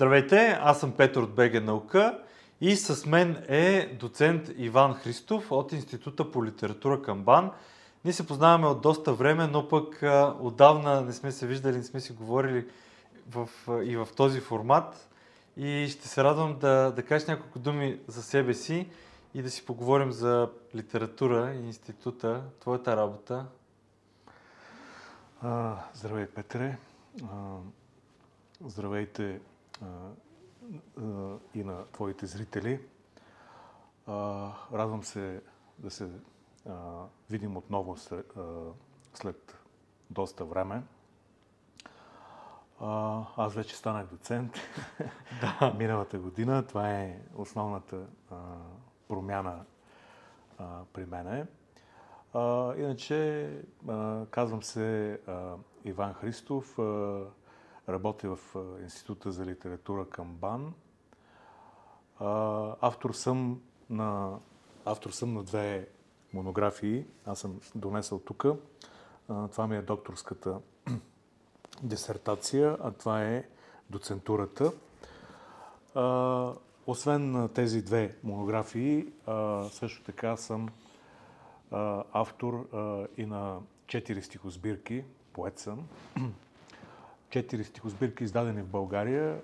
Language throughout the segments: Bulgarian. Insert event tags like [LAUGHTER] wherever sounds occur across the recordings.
Здравейте, аз съм Петър от БГ Наука и с мен е доцент Иван Христов от Института по литература към БАН. Ние се познаваме от доста време, но пък отдавна не сме се виждали, не сме си говорили в, и в този формат. И ще се радвам да, да кажеш няколко думи за себе си и да си поговорим за литература и института, твоята работа. А, здравей, Петре. Здравейте и на твоите зрители. Радвам се да се видим отново след, доста време. Аз вече станах доцент [LAUGHS] да. миналата година. Това е основната промяна при мене. Иначе, казвам се Иван Христов, работя в Института за литература към БАН. Автор, съм на, автор съм на две монографии. Аз съм донесъл тук. Това ми е докторската [CLEARS THROAT] дисертация, а това е доцентурата. Освен тези две монографии, също така съм автор и на четири стихосбирки, поет съм. [CLEARS THROAT] Четири стихосбирки издадени в България.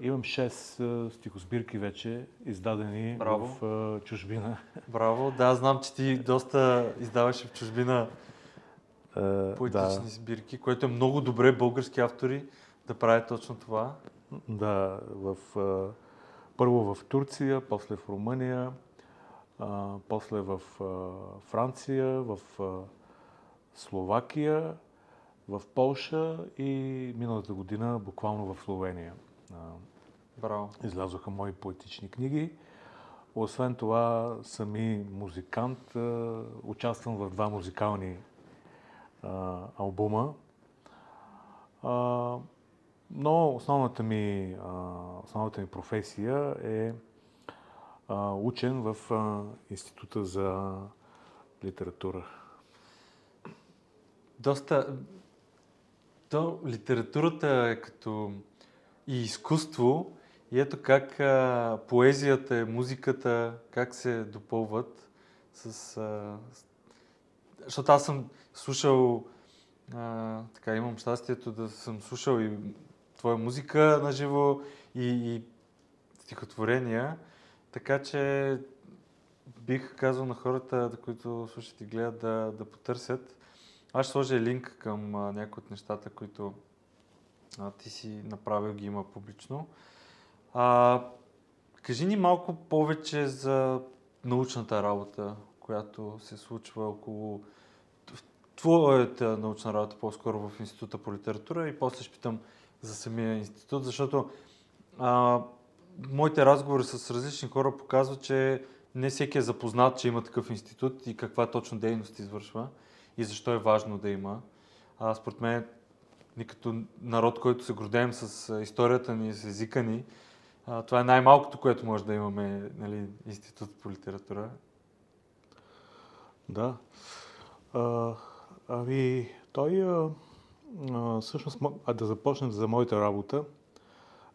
Имам шест стихосбирки вече издадени Браво. в чужбина. Браво, да, знам, че ти доста издаваш в чужбина поетични да. сбирки, което е много добре български автори да правят точно това. Да, в, първо в Турция, после в Румъния, после в Франция, в Словакия, в Полша и миналата година буквално в Словения. Браво. Излязоха мои поетични книги. Освен това, сами музикант, участвам в два музикални а, албума. А, но основната ми, а, основната ми професия е а, учен в а, Института за литература. Доста. То, литературата е като и изкуство, и ето как а, поезията, музиката, как се допълват с, а, защото аз съм слушал, а, така имам щастието да съм слушал и твоя музика на живо и, и стихотворения, така че бих казал на хората, които слушат и гледат, да, да потърсят. Аз ще сложа линк към а, някои от нещата, които а, ти си направил, ги има публично. А, кажи ни малко повече за научната работа, която се случва около твоята научна работа по-скоро в Института по литература и после ще питам за самия институт, защото а, моите разговори с различни хора показват, че не всеки е запознат, че има такъв институт и каква точно дейност извършва и защо е важно да има. А, според мен, ни като народ, който се гордеем с историята ни, с езика ни, а, това е най-малкото, което може да имаме нали, институт по литература. Да. А, Ами, той а, а, всъщност, а да започнем за моята работа.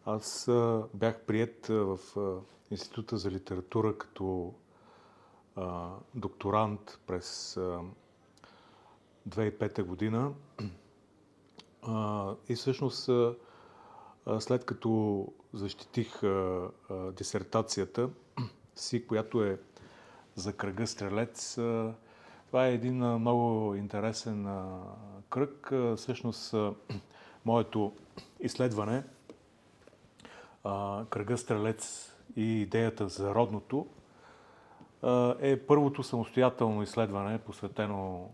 Аз а, бях прият в а, Института за литература като а, докторант през а, 2005 година. И всъщност, след като защитих дисертацията си, която е за кръга стрелец, това е един много интересен кръг. Всъщност, моето изследване, кръга Стрелец и идеята за родното, е първото самостоятелно изследване, посветено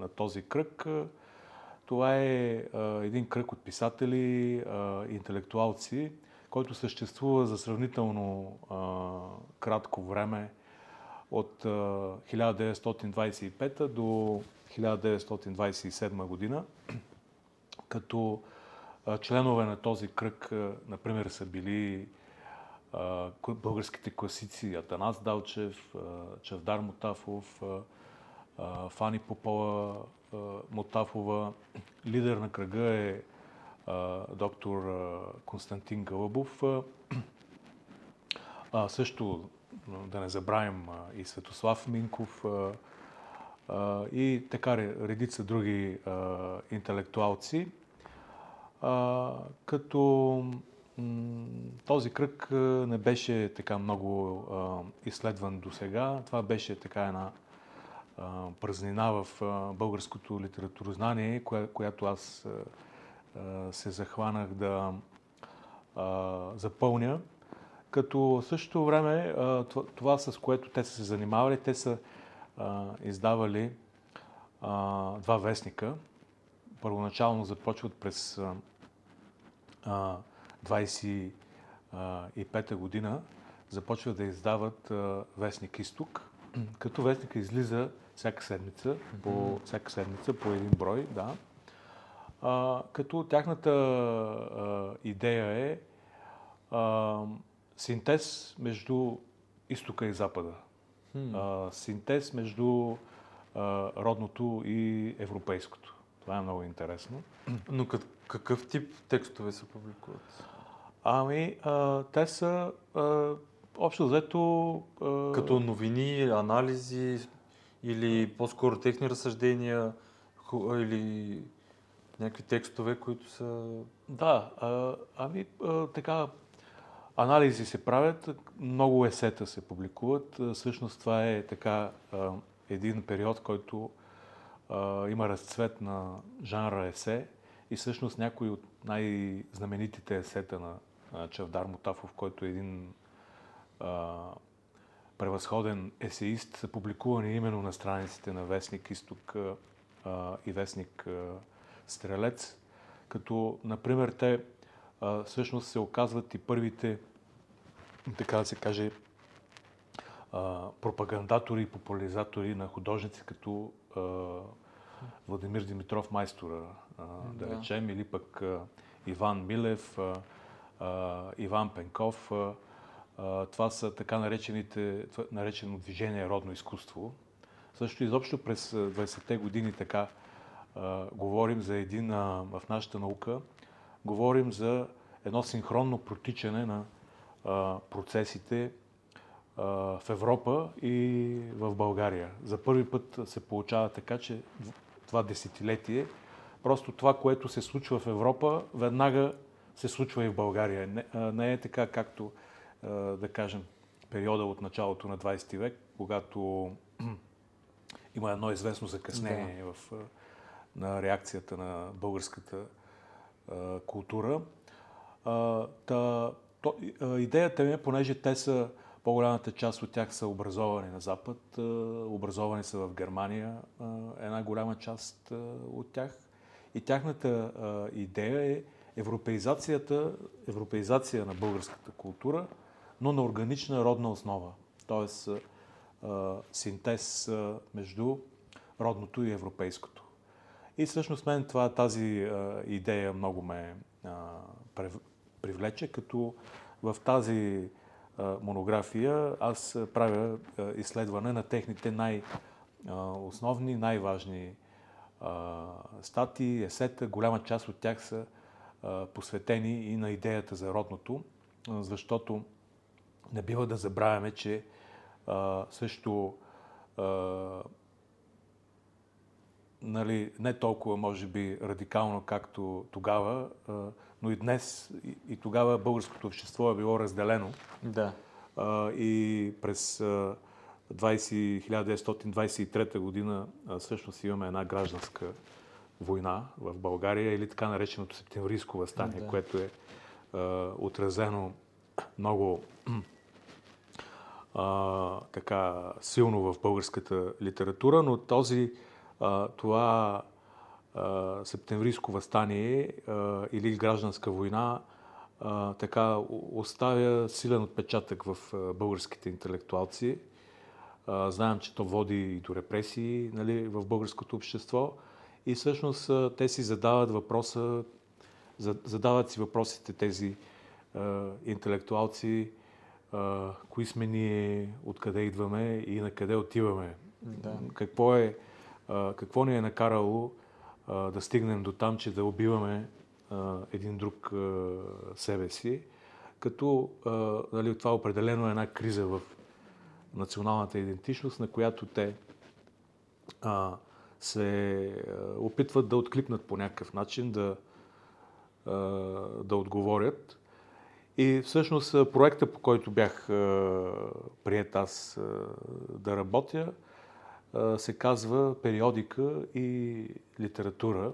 на този кръг. Това е един кръг от писатели, интелектуалци, който съществува за сравнително кратко време от 1925 до 1927 година, като членове на този кръг, например, са били българските класици Атанас Далчев, Чавдар Мотафов, Фани Попова Мотафова. Лидер на кръга е доктор Константин Гълъбов. също да не забравим и Светослав Минков и така редица други интелектуалци. Като този кръг не беше така много изследван до сега. Това беше така една празнина в българското литературознание, която аз се захванах да запълня. Като в същото време това, с което те са се занимавали, те са издавали два вестника. Първоначално започват през 25-та година, започват да издават вестник Изток, като вестника излиза всяка седмица, по, всяка седмица по един брой, да. А, като тяхната а, идея е а, синтез между изтока и запада. А, синтез между а, родното и европейското. Това е много интересно. Но какъв тип текстове се публикуват? Ами, а, те са а, общо взето... А... Като новини, анализи или по-скоро техни разсъждения или някакви текстове, които са... Да, а, ами а, така, анализи се правят, много есета се публикуват. Всъщност това е така един период, който а, има разцвет на жанра есе и всъщност някои от най-знаменитите есета на Чавдар Мутафов, който е един а, превъзходен есеист, са публикувани именно на страниците на Вестник Изток а, и Вестник а, Стрелец, като, например, те а, всъщност се оказват и първите, така да се каже, а, пропагандатори и популяризатори на художници, като а, Владимир Димитров Майстора, да, да речем, или пък Иван Милев, Иван Пенков. Това са така наречените, наречено движение родно изкуство. Също изобщо през 20-те години така говорим за един, в нашата наука, говорим за едно синхронно протичане на процесите в Европа и в България. За първи път се получава така, че това десетилетие, просто това, което се случва в Европа, веднага се случва и в България. Не, не е така, както, да кажем, периода от началото на 20 век, когато [CLEARS THROAT] има едно известно закъснение да. в на реакцията на българската а, култура. А, та, то, а, идеята ми е, понеже те са, по-голямата част от тях са образовани на Запад, а, образовани са в Германия, а, една голяма част а, от тях. И тяхната идея е европеизацията, европеизация на българската култура, но на органична родна основа. Тоест синтез между родното и европейското. И всъщност мен това, тази а, идея много ме а, привлече, като в тази а, монография аз правя изследване на техните най-основни, най-важни статии, есета. Голяма част от тях са посветени и на идеята за родното, защото не бива да забравяме, че също нали, не толкова, може би, радикално, както тогава, но и днес, и, тогава българското общество е било разделено. Да. И през 20, 1923 година всъщност имаме една гражданска война в България или така нареченото септемврийско възстание, да. което е отразено много а, така силно в българската литература, но този това септемврийско възстание или гражданска война така оставя силен отпечатък в българските интелектуалци. Знаем, че то води и до репресии нали, в българското общество. И всъщност те си задават въпроса, задават си въпросите тези интелектуалци, кои сме ние, откъде идваме и на къде отиваме. Да. Какво е какво ни е накарало да стигнем до там, че да убиваме един друг себе си, като нали, това определено е една криза в националната идентичност, на която те а, се опитват да откликнат по някакъв начин, да, а, да отговорят. И всъщност проекта, по който бях а, прият аз а, да работя, а, се казва Периодика и литература.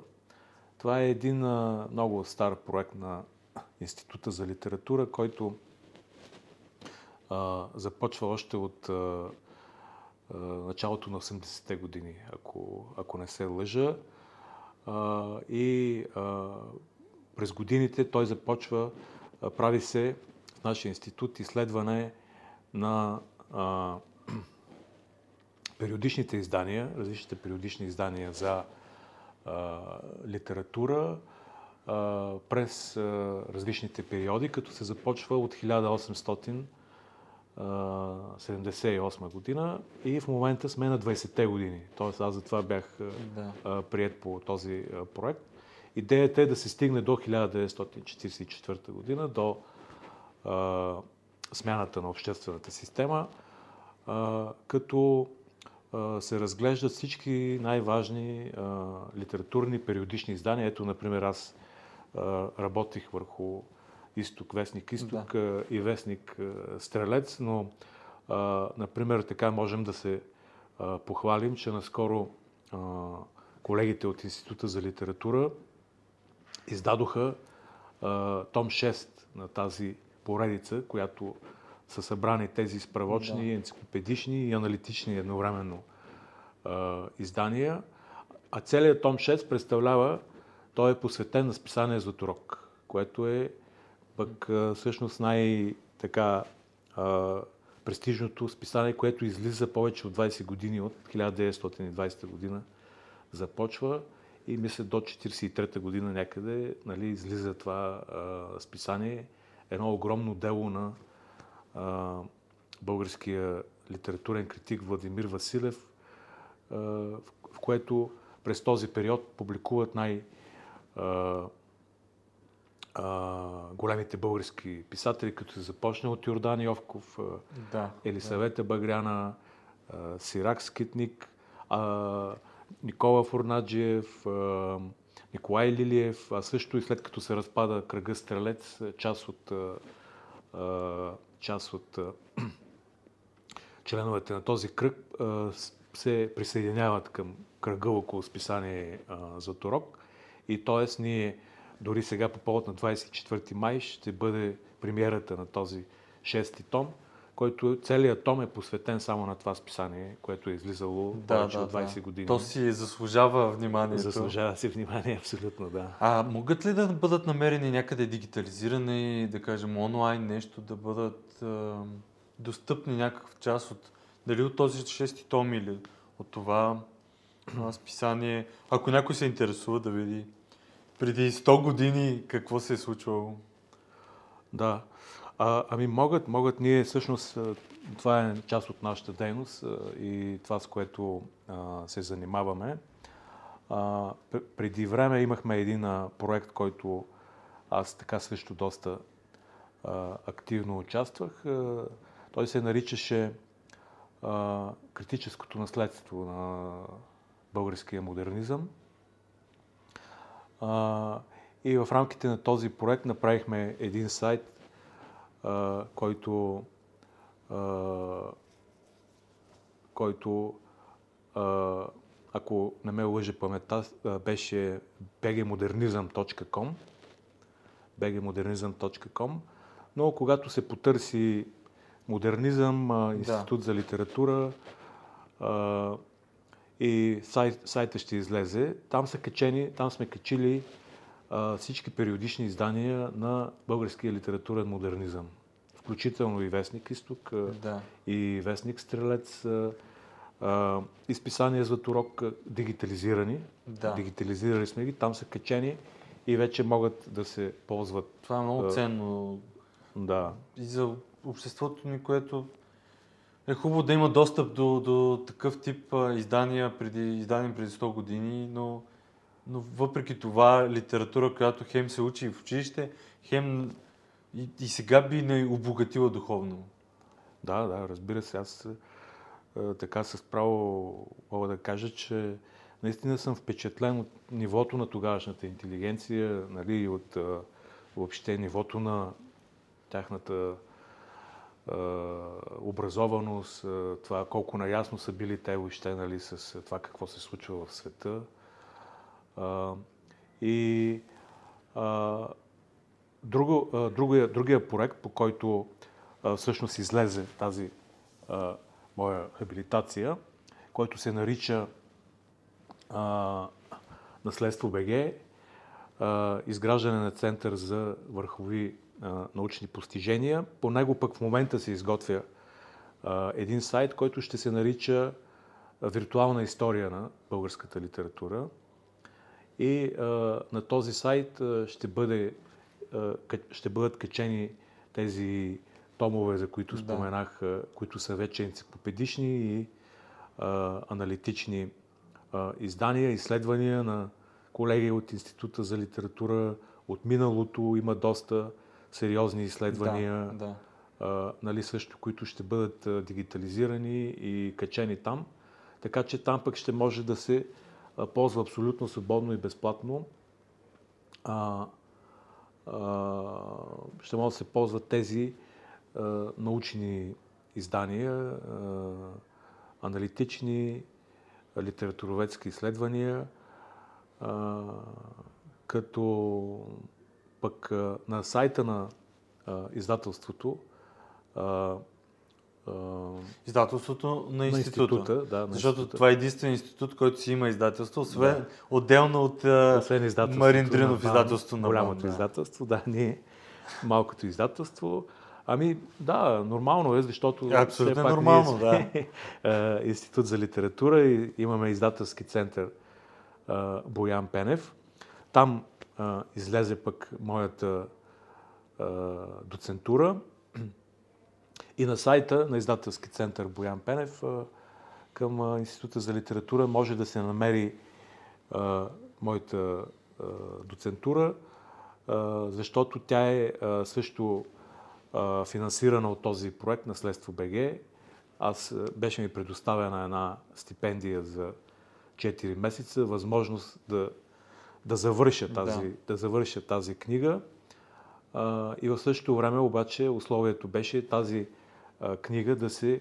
Това е един а, много стар проект на Института за литература, който а, започва още от а, а, началото на 80-те години, ако, ако не се лъжа. А, и а, през годините той започва, а, прави се в нашия институт изследване на а, [CLEARS THROAT] периодичните издания, различните периодични издания за а, литература а, през а, различните периоди, като се започва от 1800 78 година и в момента сме на 20-те години. Тоест аз затова бях да. прият по този проект. Идеята е да се стигне до 1944 година, до а, смяната на обществената система, а, като а, се разглеждат всички най-важни литературни периодични издания. Ето, например, аз работих върху изток, вестник изток да. и вестник стрелец, но а, например така можем да се а, похвалим, че наскоро а, колегите от Института за литература издадоха том 6 на тази поредица, която са събрани тези справочни, да. енциклопедични и аналитични едновременно издания. А целият том 6 представлява, той е посветен на списание Златорок, което е пък всъщност най-така престижното списание, което излиза повече от 20 години, от 1920 година започва и мисля до 1943 година някъде нали, излиза това а, списание. Едно огромно дело на а, българския литературен критик Владимир Василев, а, в, в което през този период публикуват най- а, а, големите български писатели, като се започне от Йордан Йовков, да, Елисавета да. Багряна, а, Сирак Скитник, а, Никола Фурнаджиев, а, Николай Лилиев, а също и след като се разпада кръга Стрелец, част от, а, част от а, [CLEARS THROAT] членовете на този кръг а, се присъединяват към кръга около списание а, за Турок. И т.е. ние дори сега по повод на 24 май ще бъде премиерата на този шести том, който целият том е посветен само на това списание, което е излизало да, повече да, от 20 да. години. То си заслужава вниманието. Заслужава си внимание, абсолютно, да. А могат ли да бъдат намерени някъде дигитализирани, да кажем онлайн нещо, да бъдат е, достъпни някакъв част от, дали от този шести том или от това списание, ако някой се интересува да види преди 100 години какво се е случвало? Да. А, ами могат, могат ние всъщност, това е част от нашата дейност и това с което а, се занимаваме. А, преди време имахме един а, проект, който аз така също доста а, активно участвах. А, той се наричаше а, Критическото наследство на българския модернизъм. А, и в рамките на този проект направихме един сайт, а, който, а, който а, ако не ме лъжи паметта, беше bgmodernizm.com bgmodernizm.com но когато се потърси модернизъм, Институт да. за литература, и сайт, сайта ще излезе. Там са качени, там сме качили а, всички периодични издания на българския литературен модернизъм. Включително и Вестник Изток, да. и Вестник Стрелец, а, а, изписания за Турок дигитализирани. Да. Дигитализирали сме ги, там са качени и вече могат да се ползват. Това е много ценно. Да. И за обществото ни, което е хубаво да има достъп до, до такъв тип издания, преди, издания преди 100 години, но но въпреки това литература, която хем се учи в училище, хем и, и сега би не обогатила духовно. Да, да, разбира се. Аз а, така с право мога да кажа, че наистина съм впечатлен от нивото на тогавашната интелигенция, нали, от а, въобще нивото на тяхната образованост, това колко наясно са били те въобще нали, с това какво се случва в света. И друго, другия, другия проект, по който всъщност излезе тази моя хабилитация, който се нарича Наследство БГ, изграждане на център за върхови а, научни постижения. По него пък в момента се изготвя а, един сайт, който ще се нарича Виртуална история на българската литература. И а, на този сайт ще, бъде, ще бъдат качени тези томове, за които споменах, да. които са вече енциклопедични и аналитични издания, изследвания на колеги от Института за литература от миналото. Има доста сериозни изследвания, да, да. Нали, също, които ще бъдат дигитализирани и качени там. Така че там пък ще може да се ползва абсолютно свободно и безплатно. А, а, ще може да се ползват тези а, научни издания, аналитични, литературоведски изследвания, като пък на сайта на издателството Издателството на института. На института да, на Защото института. това е единствен институт, който си има издателство, освен да. отделно от освен Марин Дринов на издателство на Голямото да. издателство, да, ние малкото издателство. Ами да, нормално е, защото Абсолютно все пак нормално, ние да. [LAUGHS] Институт за литература и имаме издателски център Боян Пенев. Там излезе пък моята а, доцентура и на сайта на издателски център Боян Пенев а, към Института за литература може да се намери моята доцентура, защото тя е също финансирана от този проект Наследство БГ. Аз беше ми предоставена една стипендия за 4 месеца, възможност да, да, завърша, тази, да. да завърша тази книга. А, и в същото време обаче условието беше тази а, книга да се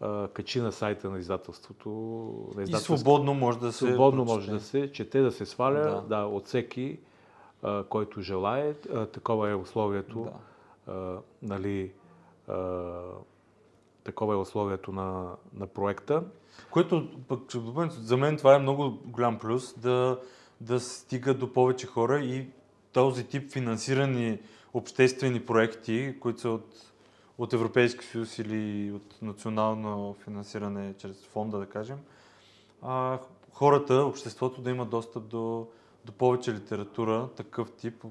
а, качи на сайта на издателството. На издателство. И свободно може да се Свободно може да се чете, да се сваля да. Да, от всеки, а, който желае. А, такова е условието. Да. А, нали, а, такова е условието на, на проекта. Което пък за мен това е много голям плюс да, да стига до повече хора и този тип финансирани обществени проекти, които са от, от Европейски съюз или от национално финансиране чрез фонда, да кажем, а, хората, обществото да има достъп до, до повече литература, такъв тип,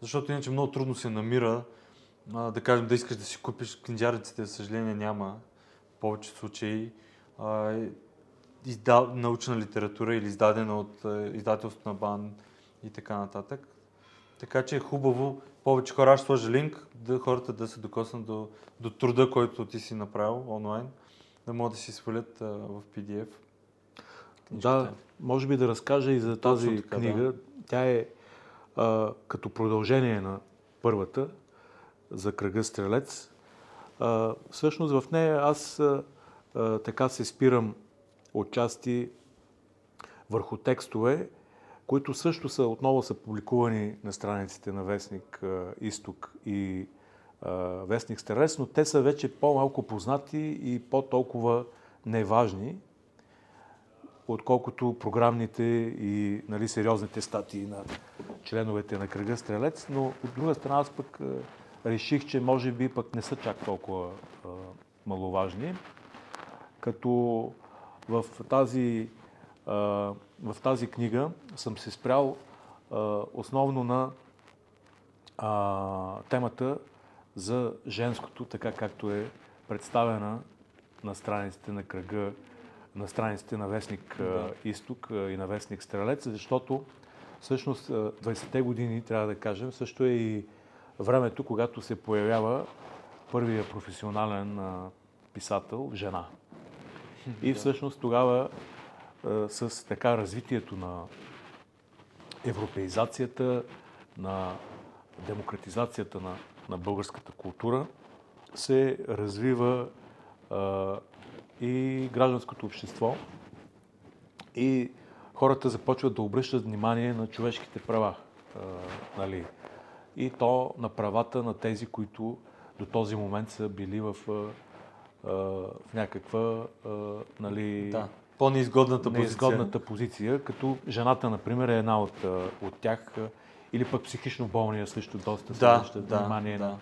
защото иначе много трудно се намира, а, да кажем, да искаш да си купиш книжариците, за съжаление няма в повече случаи а, изда, научна литература или издадена от а, издателството на БАН и така нататък. Така че е хубаво повече хора, аз ще сложа линк, да хората да се докоснат до, до труда, който ти си направил онлайн, да могат да си свалят а, в PDF. Да, може би да разкажа и за тази така, книга. Да. Тя е а, като продължение на първата за кръга Стрелец. А, всъщност в нея аз а, така се спирам отчасти върху текстове, които също са, отново са публикувани на страниците на Вестник Изток и Вестник Стерес, но те са вече по-малко познати и по-толкова неважни, отколкото програмните и нали, сериозните статии на членовете на кръга Стрелец, но от друга страна аз пък реших, че може би пък не са чак толкова маловажни. Като в тази, в тази книга съм се спрял основно на темата за женското, така както е представена на страниците на кръга, на страниците на Вестник да. Изток и на Вестник Стрелец, защото Всъщност 20-те години, трябва да кажем, също е и времето, когато се появява първия професионален писател, жена. И всъщност тогава с така развитието на европеизацията, на демократизацията на, на българската култура, се развива а, и гражданското общество. И хората започват да обръщат внимание на човешките права. А, нали? И то на правата на тези, които до този момент са били в, а, в някаква нали, да. По-неизгодната, неизгодната позиция. позиция, като жената, например, е една от, от тях, или пък психично болния също доста да, да, внимание да. на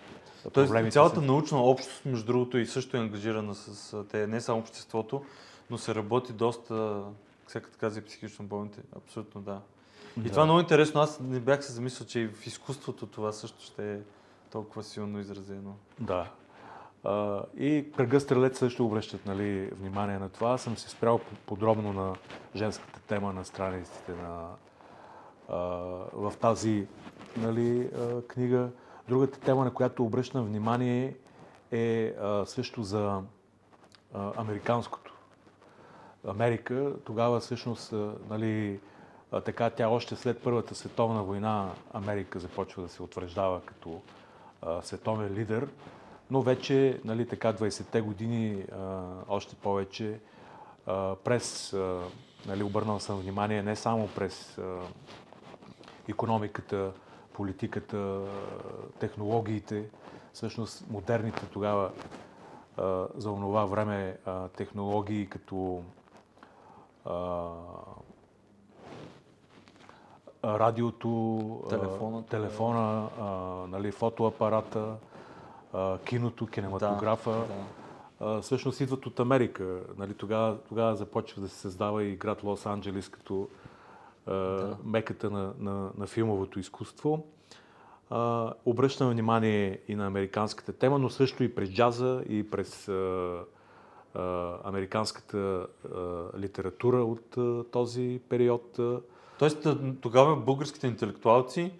Тоест, цялата с... научна общност, между другото, и също е ангажирана с те, не само обществото, но се работи доста, всяка така за психично болните. Абсолютно да. И да. това е много интересно. Аз не бях се замислил, че и в изкуството това също ще е толкова силно изразено. Да. И кръга стрелец също обръщат нали, внимание на това. Аз съм се спрял подробно на женската тема на страниците на, а, в тази нали, а, книга. Другата тема, на която обръщам внимание е а, също за американското. Америка тогава всъщност, нали, така тя още след Първата световна война Америка започва да се утвърждава като световен лидер, но вече нали, така 20-те години а, още повече а, през, а, нали, обърнал съм внимание не само през а, економиката, политиката, технологиите, всъщност модерните тогава за това време технологии като радиото, телефона, телефона нали, фотоапарата, киното, кинематографа. Да, да. всъщност идват от Америка. Нали, тогава, тогава започва да се създава и град Лос-Анджелес като да. меката на, на, на филмовото изкуство. А, обръщам внимание и на американската тема, но също и през джаза и през а, а, американската а, литература от а, този период. Тоест тогава българските интелектуалци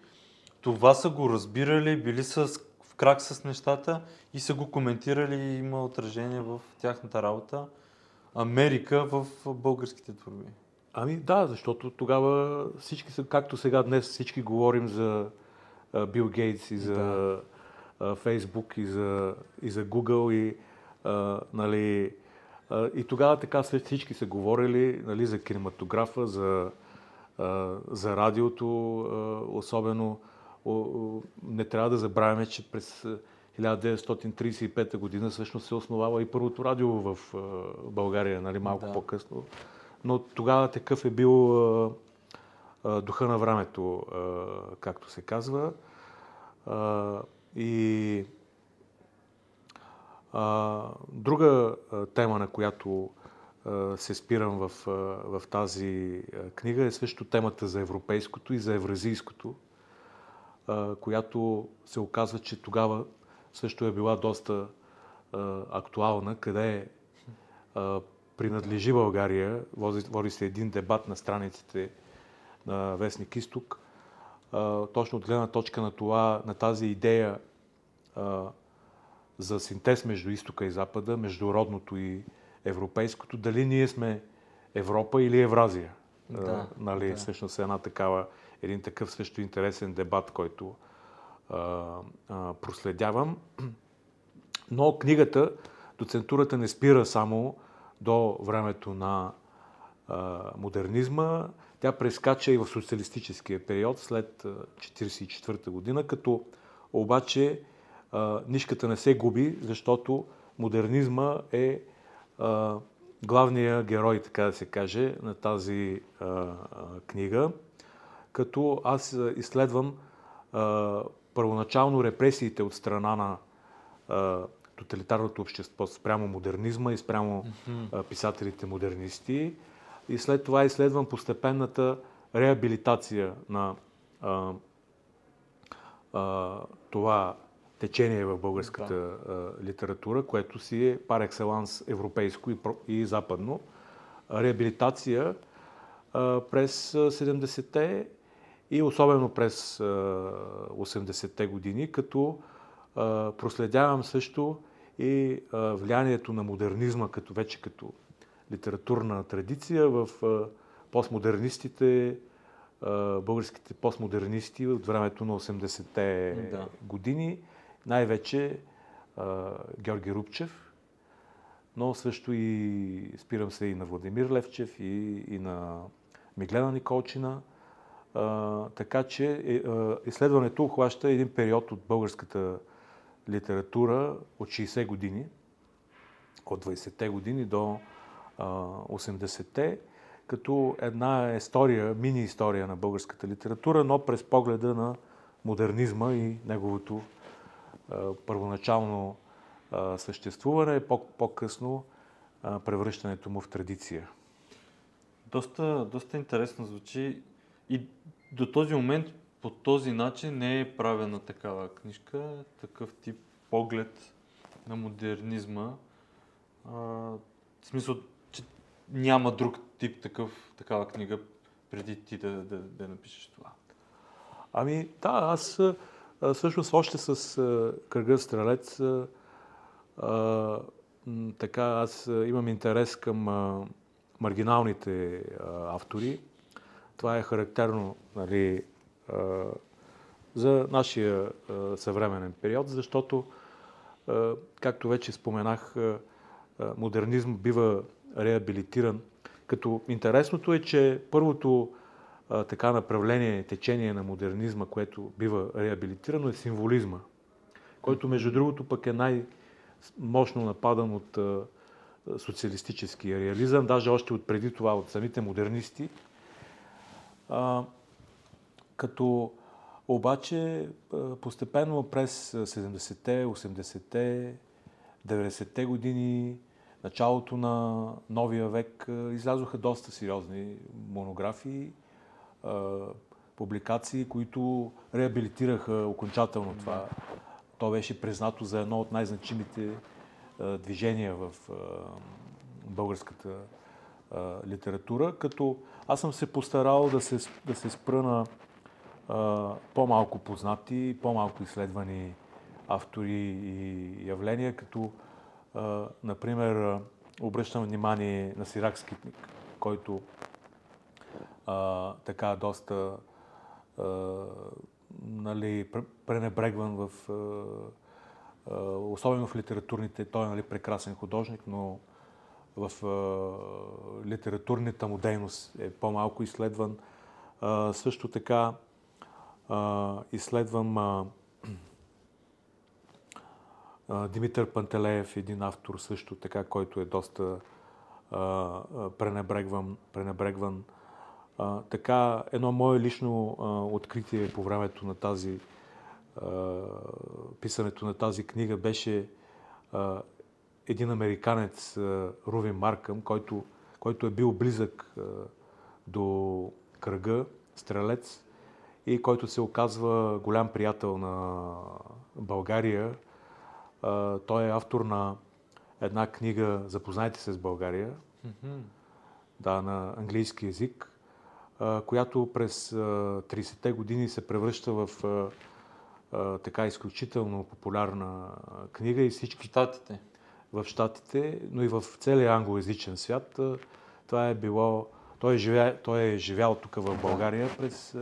това са го разбирали, били са крак с нещата и са го коментирали и има отражение в тяхната работа. Америка в българските творби. Ами да, защото тогава всички са, както сега днес всички говорим за Бил Гейтс и за да. Фейсбук и за, и за Google и, а, нали, а, и тогава така всички са говорили нали, за кинематографа, за, а, за радиото, а, особено не трябва да забравяме, че през 1935 година всъщност се основава и първото радио в България, нали, малко да. по-късно но тогава такъв е бил духа на времето, както се казва. И друга тема, на която се спирам в, в тази книга, е също темата за европейското и за евразийското, която се оказва, че тогава също е била доста актуална, къде принадлежи България. Води, се един дебат на страниците на Вестник Исток. точно от гледна точка на това, на тази идея за синтез между изтока и запада, между родното и европейското, дали ние сме Европа или Евразия. Да, нали, да. Всъщност е една такава, един такъв също интересен дебат, който а, а, проследявам. Но книгата, доцентурата не спира само до времето на а, модернизма. Тя прескача и в социалистическия период след 1944 година, като обаче а, нишката не се губи, защото модернизма е а, главният герой, така да се каже, на тази а, а, книга. Като аз изследвам а, първоначално репресиите от страна на а, тоталитарното общество спрямо модернизма и спрямо писателите модернисти. И след това изследвам постепенната реабилитация на а, а, това течение в българската а, литература, което си е пар екселанс европейско и, и западно. Реабилитация а, през 70-те и особено през 80-те години, като проследявам също и влиянието на модернизма като вече като литературна традиция в постмодернистите, българските постмодернисти от времето на 80-те да. години, най-вече Георги Рубчев, но също и спирам се и на Владимир Левчев и, и на Миглена Николчина. Така че е, а, изследването охваща един период от българската литература от 60 години, от 20-те години до а, 80-те, като една история, мини история на българската литература, но през погледа на модернизма и неговото първоначално а, съществуване, по- по-късно превръщането му в традиция. Доста, доста интересно звучи и до този момент по този начин не е правена такава книжка, такъв тип поглед на модернизма. А, в смисъл, че няма друг тип такъв, такава книга преди ти да, да, да напишеш това. Ами да, аз всъщност още с кръга Стрелец а, така аз имам интерес към а, маргиналните а, автори. Това е характерно нали, за нашия съвременен период, защото, както вече споменах, модернизм бива реабилитиран. Като интересното е, че първото така направление, течение на модернизма, което бива реабилитирано е символизма, който между другото пък е най- мощно нападан от социалистическия реализъм, даже още от преди това от самите модернисти. А, като обаче постепенно през 70-те, 80-те, 90-те години, началото на новия век, излязоха доста сериозни монографии, публикации, които реабилитираха окончателно това. То беше признато за едно от най-значимите движения в българската литература, като аз съм се постарал да се, да се спра на по-малко познати, по-малко изследвани автори и явления, като, например, обръщам внимание на Сирак Скитник, който а, така доста а, нали, пренебрегван в, особено в литературните, той е нали, прекрасен художник, но в литературната му дейност е по-малко изследван. Също така изследвам Димитър Пантелеев, един автор също така, който е доста пренебрегван, пренебрегван а, така, едно мое лично а, откритие по времето на тази а, писането на тази книга беше а, един американец, а, Рувин Маркъм, който, който е бил близък до кръга, стрелец, и който се оказва голям приятел на България. Той е автор на една книга Запознайте се с България, mm-hmm. да, на английски язик която през 30-те години се превръща в така изключително популярна книга и всички... Штатите. В Штатите, но и в целия англоязичен свят. Това е било... Той е, живя... той е живял тук в България през,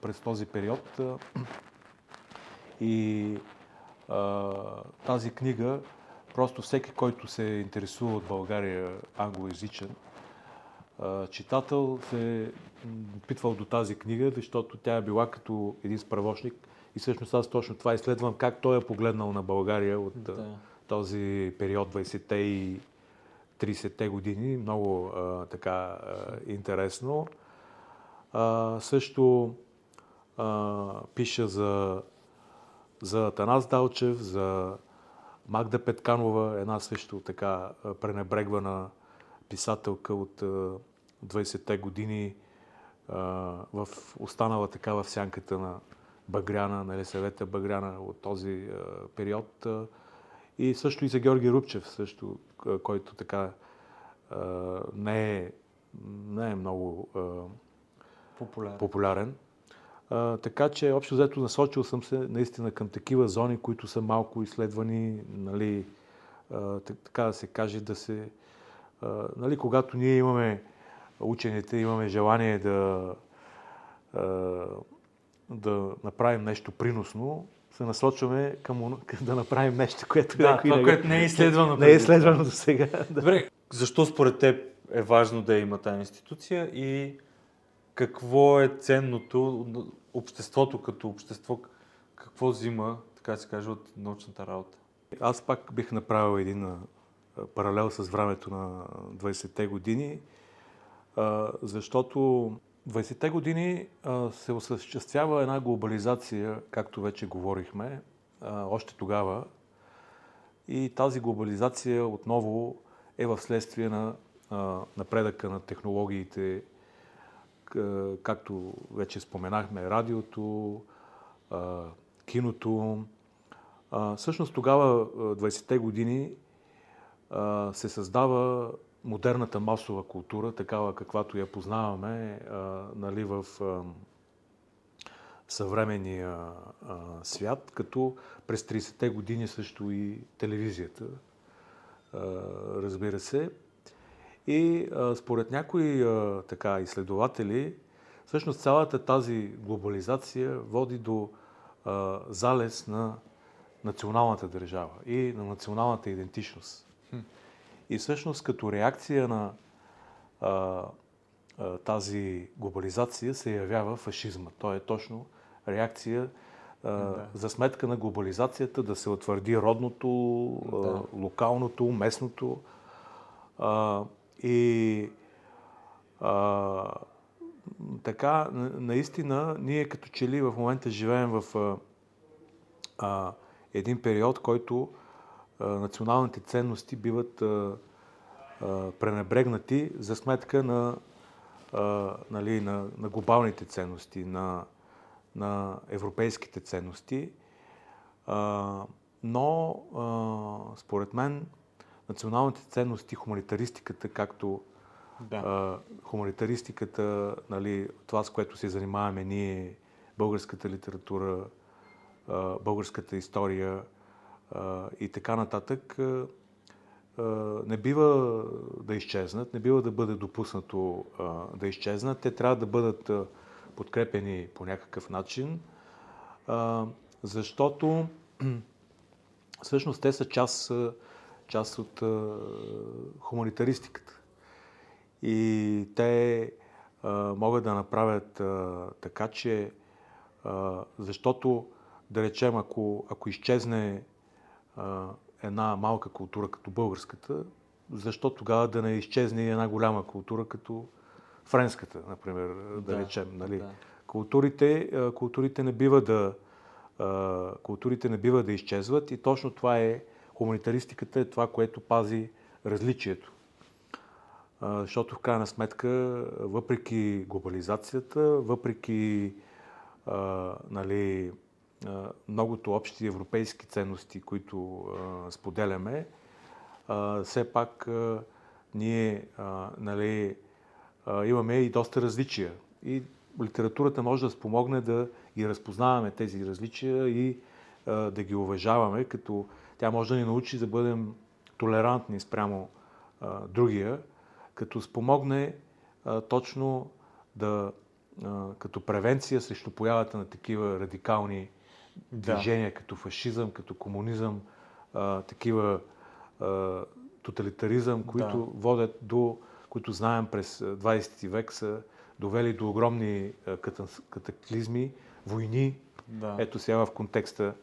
през този период. И а, тази книга, просто всеки, който се интересува от България англоязичен, читател се е опитвал до тази книга, защото тя е била като един справочник и всъщност аз точно това изследвам как той е погледнал на България от да. Този период 20-те и 30-те години. Много а, така а, интересно. А, също а, пиша за, за Танас Далчев, за Магда Петканова, една също така пренебрегвана писателка от 20-те години в останала така в сянката на Багряна, нали, съвета Багряна от този период. И също и за Георги Рубчев, също, който така не е, не е много популярен. популярен. А, така че, общо взето, насочил съм се наистина към такива зони, които са малко изследвани, нали, а, така да се каже, да се... А, нали, когато ние имаме, учените, имаме желание да, а, да направим нещо приносно, се насочваме към, към да направим нещо, което да, това, не, което не е изследвано. Не е изследвано до сега. [LAUGHS] Добре, защо според теб е важно да има тази институция и какво е ценното обществото като общество, какво взима, така се каже, от научната работа? Аз пак бих направил един паралел с времето на 20-те години, защото 20-те години се осъществява една глобализация, както вече говорихме, още тогава. И тази глобализация отново е в следствие на напредъка на технологиите, както вече споменахме, радиото, киното. Всъщност тогава, 20-те години, се създава модерната масова култура, такава каквато я познаваме нали, в съвременния свят, като през 30-те години също и телевизията, разбира се. И а, според някои а, така, изследователи, всъщност цялата тази глобализация води до а, залез на националната държава и на националната идентичност. И всъщност като реакция на а, а, тази глобализация се явява фашизма. То е точно реакция а, да. за сметка на глобализацията да се утвърди родното, да. локалното, местното. И така, наистина, ние като че ли в момента живеем в един период, който националните ценности биват пренебрегнати за сметка на, нали, на, на глобалните ценности, на, на европейските ценности. Но, според мен, националните ценности, хуманитаристиката, както да. хуманитаристиката, нали, това с което се занимаваме ние, българската литература, българската история и така нататък, не бива да изчезнат, не бива да бъде допуснато да изчезнат. Те трябва да бъдат подкрепени по някакъв начин, защото [CLEARS THROAT] всъщност те са част част от хуманитаристиката. И те могат да направят така, че защото, да речем, ако, ако изчезне една малка култура като българската, защо тогава да не изчезне една голяма култура като френската, например, да, да речем. Нали? Да. Културите, културите, не бива да, културите не бива да изчезват и точно това е хуманитаристиката е това, което пази различието. Защото в крайна сметка, въпреки глобализацията, въпреки нали, многото общи европейски ценности, които споделяме, все пак ние нали, имаме и доста различия. И литературата може да спомогне да ги разпознаваме тези различия и да ги уважаваме, като тя може да ни научи да бъдем толерантни спрямо а, другия, като спомогне а, точно да, а, като превенция срещу появата на такива радикални да. движения, като фашизъм, като комунизъм, а, такива а, тоталитаризъм, които да. водят до, които знаем през 20 век са довели до огромни катаклизми, войни. Да. Ето сега в контекста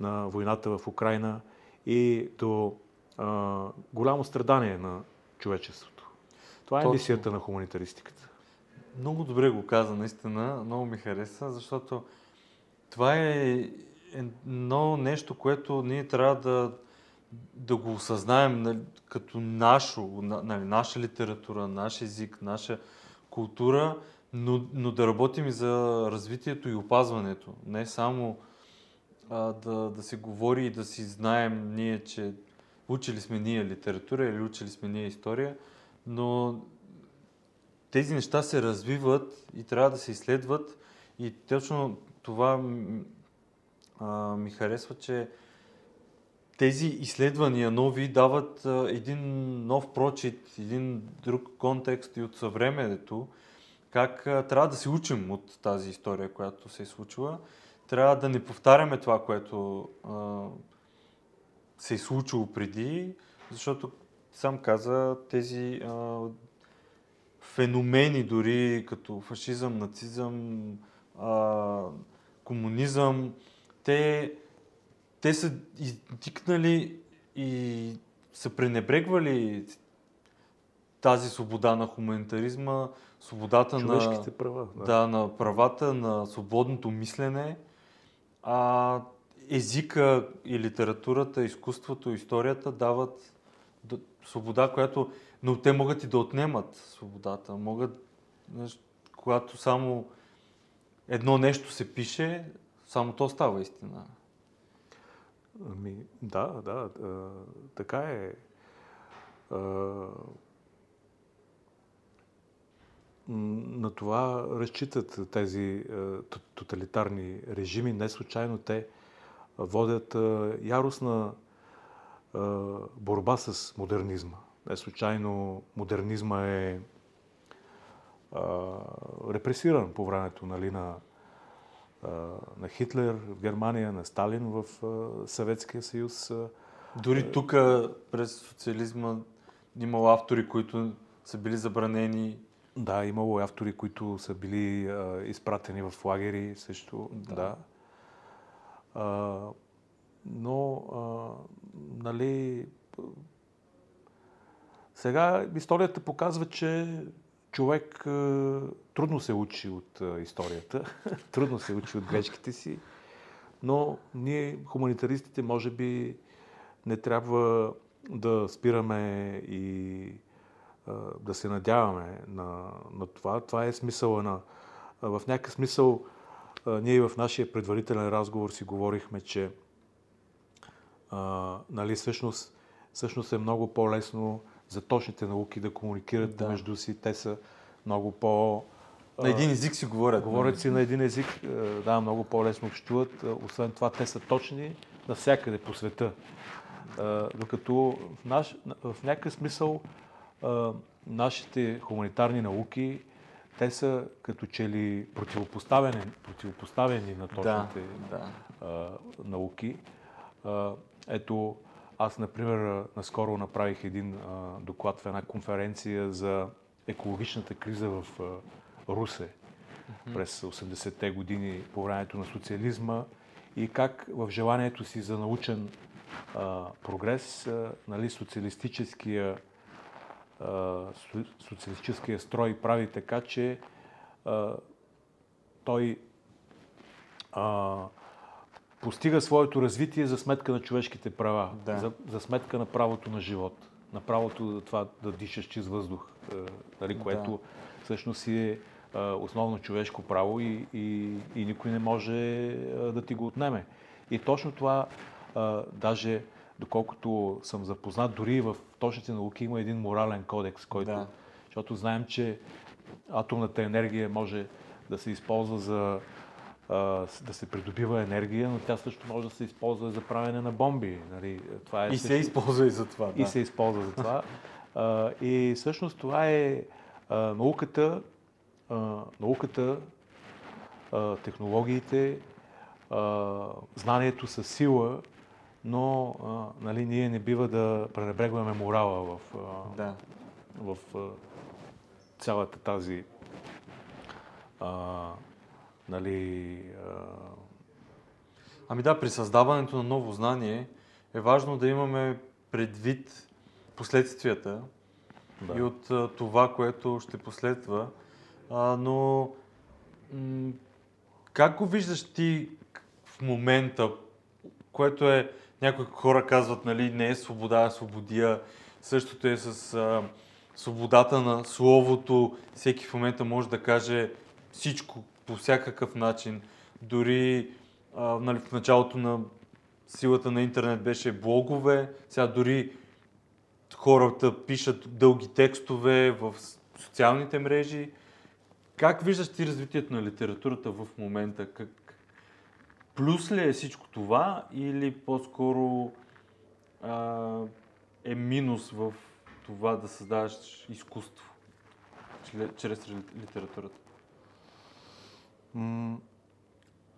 на войната в Украина и до а, голямо страдание на човечеството. Това е мисията на хуманитаристиката. Много добре го каза, наистина. Много ми хареса, защото това е едно нещо, което ние трябва да, да го осъзнаем нали, като нашо, нали, наша литература, наш език, наша култура, но, но да работим и за развитието и опазването. Не само а, да, да се говори и да си знаем ние, че учили сме ние литература или учили сме ние история, но тези неща се развиват и трябва да се изследват И точно това а, ми харесва, че тези изследвания нови дават а, един нов прочит, един друг контекст и от съвремето, как а, трябва да се учим от тази история, която се е случила. Трябва да не повтаряме това, което а, се е случило преди, защото сам каза, тези а, феномени дори като фашизъм, нацизъм, а, комунизъм, те, те са изтикнали и са пренебрегвали тази свобода на хуманитаризма, свободата на, права, да. Да, на правата на свободното мислене, а езика и литературата, изкуството, историята дават свобода, която... Но те могат и да отнемат свободата. Могат, когато само едно нещо се пише, само то става истина. Ами, да, да, а, така е. А, на това разчитат тези а, тоталитарни режими. Не случайно те водят а, яростна а, борба с модернизма. Не случайно модернизма е репресиран по времето нали, на на Хитлер в Германия, на Сталин в Съветския съюз. Дори тук през социализма имало автори, които са били забранени. Да, имало автори, които са били а, изпратени в лагери също. Да. да. А, но, а, нали, сега историята показва, че човек трудно се учи от историята, [LAUGHS] трудно се учи от грешките си, но ние, хуманитаристите, може би не трябва да спираме и да се надяваме на, на това. Това е смисъла на... В някакъв смисъл ние в нашия предварителен разговор си говорихме, че а, нали, всъщност, всъщност е много по-лесно за точните науки да комуникират да. между си. Те са много по... На един език си говорят. Говорят си на един език, да, много по-лесно общуват. Освен това, те са точни навсякъде по света. Докато в, наш, в някакъв смисъл нашите хуманитарни науки, те са като че ли противопоставени, противопоставени на точните да, да. науки. ето, аз, например, наскоро направих един а, доклад в една конференция за екологичната криза в а, Русе mm-hmm. през 80-те години по времето на социализма и как в желанието си за научен а, прогрес, нали, социалистическия, социалистическия строй прави така, че той постига своето развитие за сметка на човешките права, да. за, за сметка на правото на живот, на правото за това да дишаш чист въздух, е, нали, което да. всъщност си е, основно човешко право и, и, и никой не може да ти го отнеме. И точно това, е, даже доколкото съм запознат, дори в точните науки има един морален кодекс, който, да. защото знаем, че атомната енергия може да се използва за да се придобива енергия, но тя също може да се използва за правене на бомби. Нали? Това е и също... се използва и за това. Да. И се използва за това. а, и всъщност това е а, науката, а, науката а, технологиите, а, знанието със сила, но а, нали, ние не бива да пренебрегваме морала в, а, да. в а, цялата тази а, Нали, а... Ами да, при създаването на ново знание е важно да имаме предвид последствията да. и от а, това, което ще последва. А, но м- как го виждаш ти в момента, което е, някои хора казват, нали, не е свобода, а свободия. Същото е с а, свободата на словото. Всеки в момента може да каже всичко, по всякакъв начин. Дори а, нали, в началото на силата на интернет беше блогове, сега дори хората пишат дълги текстове в социалните мрежи. как виждаш ти развитието на литературата в момента? Как, плюс ли е всичко това или по-скоро а, е минус в това да създаваш изкуство чрез литературата?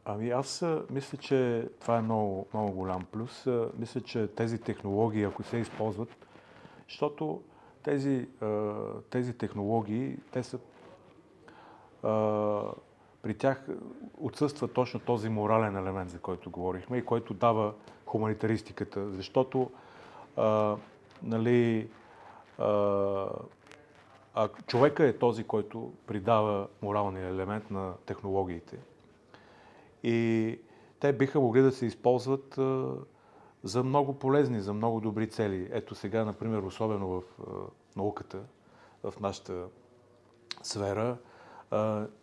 Ами аз мисля, че това е много, много голям плюс. Мисля, че тези технологии, ако се използват, защото тези, тези технологии, те са при тях отсъства точно този морален елемент, за който говорихме и който дава хуманитаристиката, защото а, нали, а, а човека е този, който придава моралния елемент на технологиите. И те биха могли да се използват за много полезни, за много добри цели. Ето сега, например, особено в науката, в нашата сфера,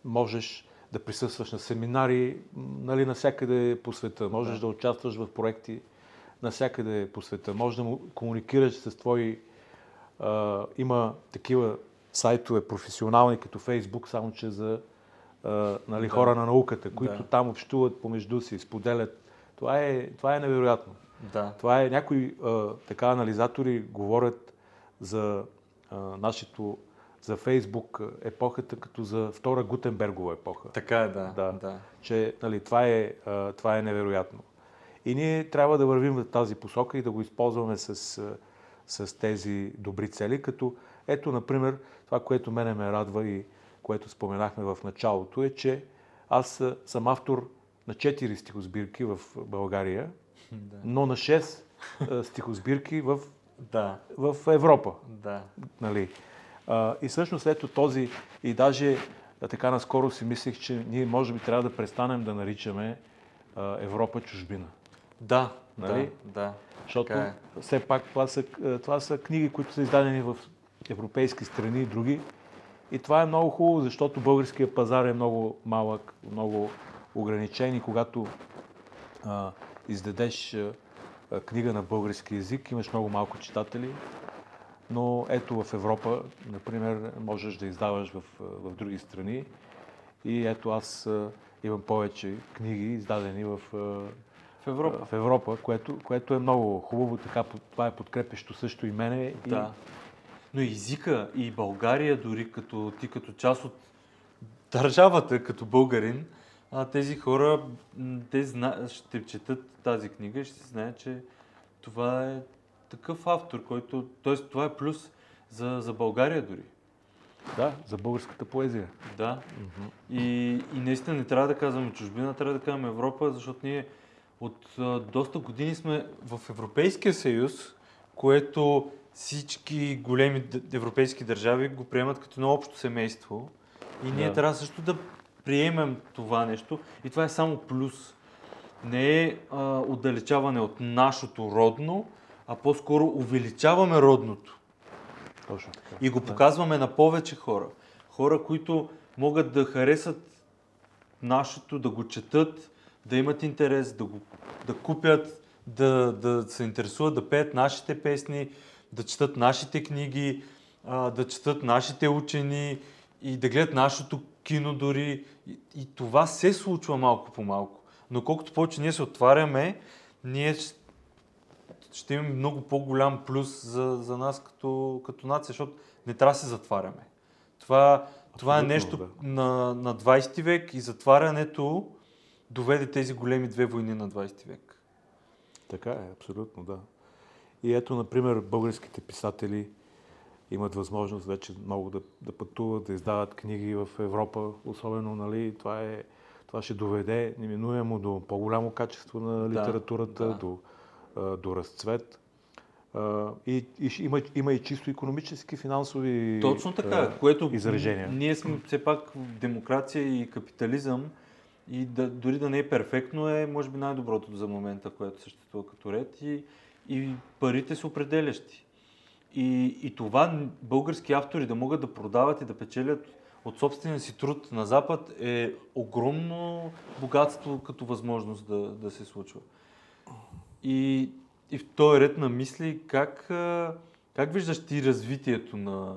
можеш да присъстваш на семинари нали, навсякъде по света, можеш да. да участваш в проекти навсякъде по света, можеш да му комуникираш с твои... А, има такива сайтове професионални като Фейсбук, само че за а, нали, да. хора на науката, които да. там общуват помежду си, споделят. Това е, това е невероятно. Да. Това е някои а, така анализатори говорят за а, нашето за Фейсбук епохата като за втора Гутенбергова епоха. Така е, да. да. да. Че нали, това, е, това е невероятно. И ние трябва да вървим в тази посока и да го използваме с, с тези добри цели, като ето, например, това, което мене ме радва и което споменахме в началото е, че аз съм автор на 4 стихосбирки в България, да. но на 6 стихосбирки в, да. в Европа. Да. Нали? А, и всъщност ето този, и даже така наскоро си мислех, че ние може би трябва да престанем да наричаме а, Европа чужбина. Да, нали? да, да. Защото е. все пак това са, това са книги, които са издадени в европейски страни и други. И това е много хубаво, защото българския пазар е много малък, много ограничен и когато а, издадеш а, книга на български язик, имаш много малко читатели, но ето в Европа, например, можеш да издаваш в, в други страни. И ето аз имам повече книги, издадени в, в Европа, в Европа което, което е много хубаво. Така, това е подкрепещо също и мене. Да. И... Но езика, и България, дори като ти като част от държавата, като българин, а тези хора, те зна... ще четат тази книга и ще знаят, че това е такъв автор, който, т.е. това е плюс за, за България дори. Да, за българската поезия. Да. Mm-hmm. И, и наистина не трябва да казваме чужбина, трябва да казваме Европа, защото ние от а, доста години сме в Европейския съюз, което всички големи европейски държави го приемат като едно общо семейство. И ние да. трябва също да приемем това нещо. И това е само плюс. Не е а, отдалечаване от нашото родно, а по-скоро увеличаваме родното. Точно така. И го показваме да. на повече хора. Хора, които могат да харесат нашето, да го четат, да имат интерес, да, го, да купят, да, да се интересуват, да пеят нашите песни, да четат нашите книги, да четат нашите учени и да гледат нашето кино дори. И, и това се случва малко по малко. Но колкото повече ние се отваряме, ние ще имаме много по-голям плюс за, за нас като, като нация, защото не трябва да се затваряме. Това, това е нещо да. на, на 20 век и затварянето доведе тези големи две войни на 20 век. Така е, абсолютно, да. И ето, например, българските писатели имат възможност вече много да, да пътуват, да издават книги в Европа, особено, нали, това, е, това ще доведе неминуемо до по-голямо качество на литературата, да, да. до до разцвет. И, и има, има и чисто економически, финансови Точно така, което изражения. Ние сме все пак демокрация и капитализъм и да, дори да не е перфектно, е може би най-доброто за момента, което съществува като ред и, и парите са определящи. И, и това български автори да могат да продават и да печелят от собствения си труд на Запад е огромно богатство като възможност да, да се случва. И, и в този ред на мисли, как, как виждаш ти развитието на,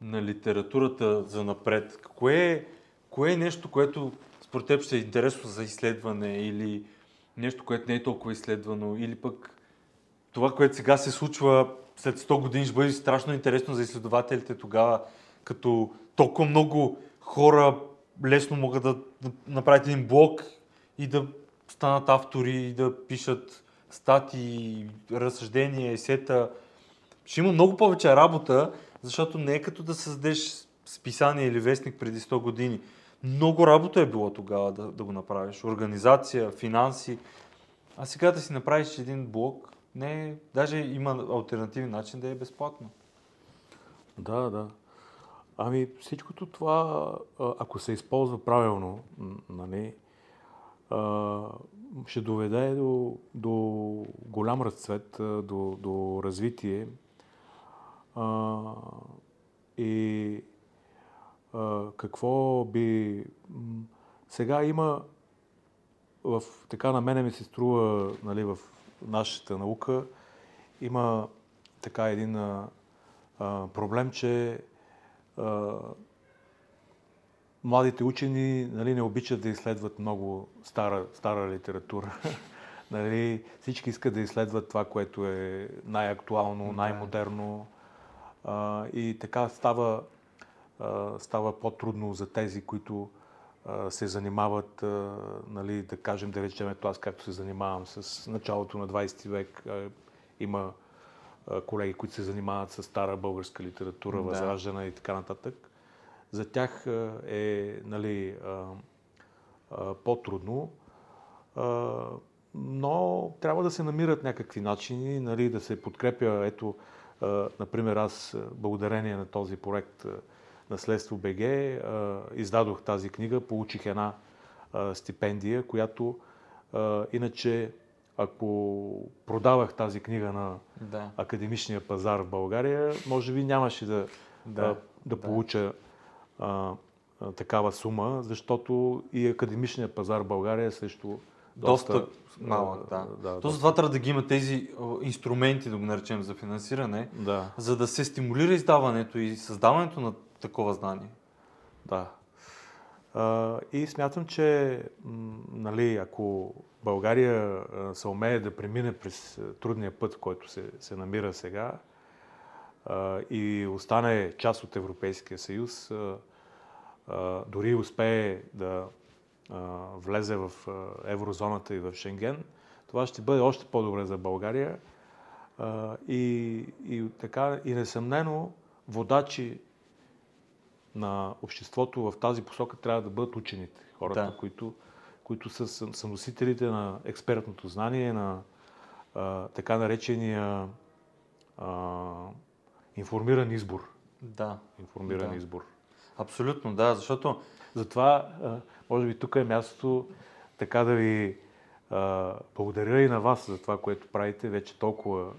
на литературата за напред? Кое кое е нещо, което според теб ще е интересно за изследване или нещо, което не е толкова изследвано или пък това, което сега се случва след 100 години ще бъде страшно интересно за изследователите тогава, като толкова много хора лесно могат да направят един блог и да станат автори и да пишат стати, разсъждения, есета. Ще има много повече работа, защото не е като да създадеш списание или вестник преди 100 години. Много работа е било тогава да, да го направиш. Организация, финанси. А сега да си направиш един блог, не, даже има альтернативен начин да е безплатно. Да, да. Ами всичкото това, ако се използва правилно, нали, ще доведе до, до голям разцвет, до, до развитие. И какво би... Сега има в, така на мене ми се струва нали, в нашата наука, има така един а, проблем, че а, младите учени нали, не обичат да изследват много стара, стара литература. [LAUGHS] нали, всички искат да изследват това, което е най-актуално, най-модерно. И така става, а, става по-трудно за тези, които се занимават, нали, да кажем, да речем, аз както се занимавам с началото на 20 век. Има колеги, които се занимават с стара българска литература, да. възраждана и така нататък за тях е нали, по-трудно. Но трябва да се намират някакви начини, нали, да се подкрепя. Ето, например, аз благодарение на този проект Наследство БГ издадох тази книга, получих една стипендия, която иначе ако продавах тази книга на да. академичния пазар в България, може би нямаше да, да, да, да получа а, а, такава сума, защото и академичният пазар в България е също доста, доста малък. Да. да То затова трябва да ги има тези инструменти, да го наречем, за финансиране, да. за да се стимулира издаването и създаването на такова знание. Да. И смятам, че нали, ако България се умее да премине през трудния път, който се, се намира сега, и остане част от Европейския съюз, дори успее да влезе в еврозоната и в Шенген, това ще бъде още по-добре за България. И, и така, и несъмнено, водачи на обществото в тази посока трябва да бъдат учените, хората, да. които, които са, са носителите на експертното знание, на а, така наречения а, информиран избор. Да. Информиран да. избор. Абсолютно, да, защото... Затова, може би тук е мястото така да ви благодаря и на вас за това, което правите вече толкова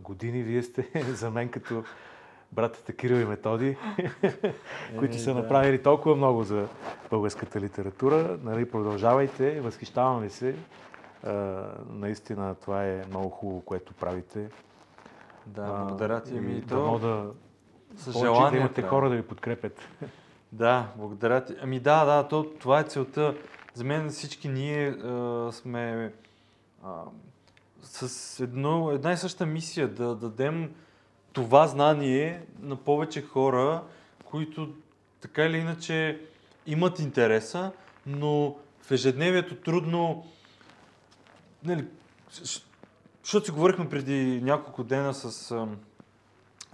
години. Вие сте [LAUGHS] за мен като братята Кирил и Методи, [LAUGHS] които са направили толкова много за българската литература. Нали, продължавайте, възхищавам ви се. наистина това е много хубаво, което правите. Да, благодаря ти. Ами, то... Да, с желание. Да имате хора да ви подкрепят. [LAUGHS] Да, благодаря ти. Ами да, да, то, това е целта. За мен всички ние а, сме а, с едно, една и съща мисия да дадем това знание на повече хора, които така или иначе имат интереса, но в ежедневието трудно нали, защото си говорихме преди няколко дена с а,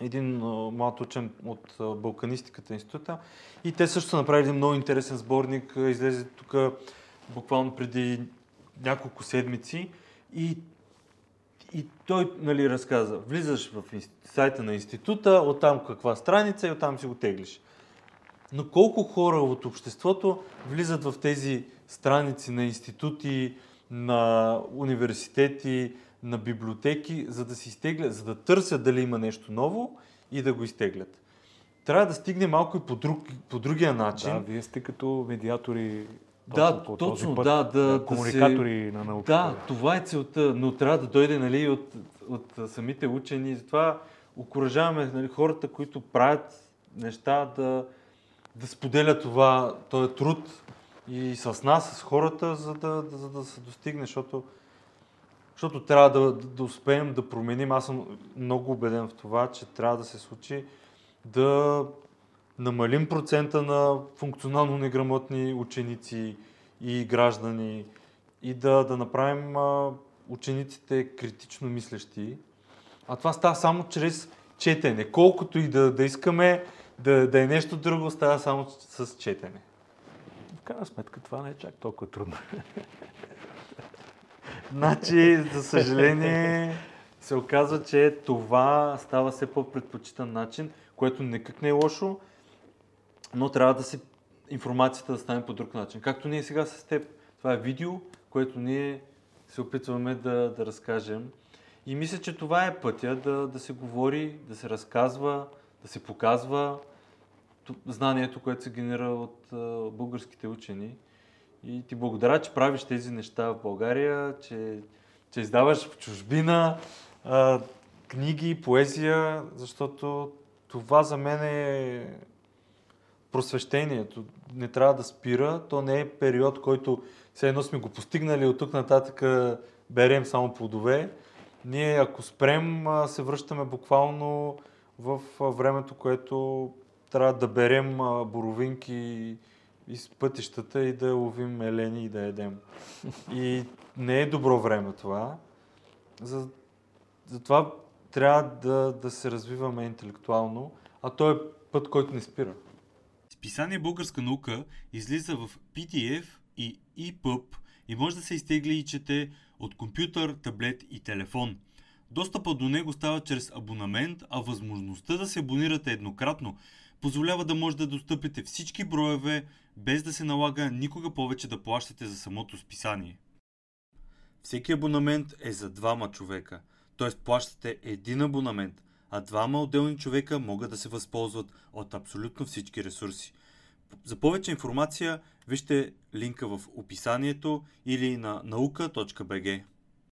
един а, млад учен от а, Балканистиката института и те също са направили един много интересен сборник, излезе тук буквално преди няколко седмици и, и той нали, разказа, влизаш в сайта на института, оттам каква страница и оттам си го теглиш. Но колко хора от обществото влизат в тези страници на институти, на университети, на библиотеки, за да си изтеглят, за да търсят дали има нещо ново и да го изтеглят. Трябва да стигне малко и по, друг, по другия начин. Да, вие сте като медиатори. Да, по точно, път, да, да. Комуникатори да се... на науката. Да, това е целта, но трябва да дойде нали, от, от самите учени. Затова окоръжаваме нали, хората, които правят неща да, да споделя това, този труд и с нас, с хората, за да, да, за да се достигне, защото, защото трябва да, да успеем да променим. Аз съм много убеден в това, че трябва да се случи да намалим процента на функционално неграмотни ученици и граждани и да, да направим а, учениците критично мислещи. А това става само чрез четене. Колкото и да, да искаме да, да е нещо друго, става само с четене. В крайна сметка това не е чак толкова трудно. [LAUGHS] Значи, за съжаление, се оказва, че това става все по-предпочитан начин, което никак не е лошо, но трябва да се информацията да стане по друг начин. Както ние сега с теб. Това е видео, което ние се опитваме да, да разкажем. И мисля, че това е пътя да, да се говори, да се разказва, да се показва знанието, което се генера от а, българските учени. И ти благодаря, че правиш тези неща в България, че, че издаваш в чужбина а, книги, поезия, защото това за мен е просвещението. Не трябва да спира. То не е период, който все едно сме го постигнали, от тук нататък берем само плодове. Ние, ако спрем, се връщаме буквално в времето, което трябва да берем боровинки из пътищата и да ловим елени и да едем. И не е добро време това. За, затова трябва да, да се развиваме интелектуално, а то е път, който не спира. Списание Българска наука излиза в PDF и EPUB и може да се изтегли и чете от компютър, таблет и телефон. Достъпа до него става чрез абонамент, а възможността да се абонирате еднократно позволява да може да достъпите всички броеве, без да се налага никога повече да плащате за самото списание. Всеки абонамент е за двама човека, т.е. плащате един абонамент, а двама отделни човека могат да се възползват от абсолютно всички ресурси. За повече информация вижте линка в описанието или на наука.bg.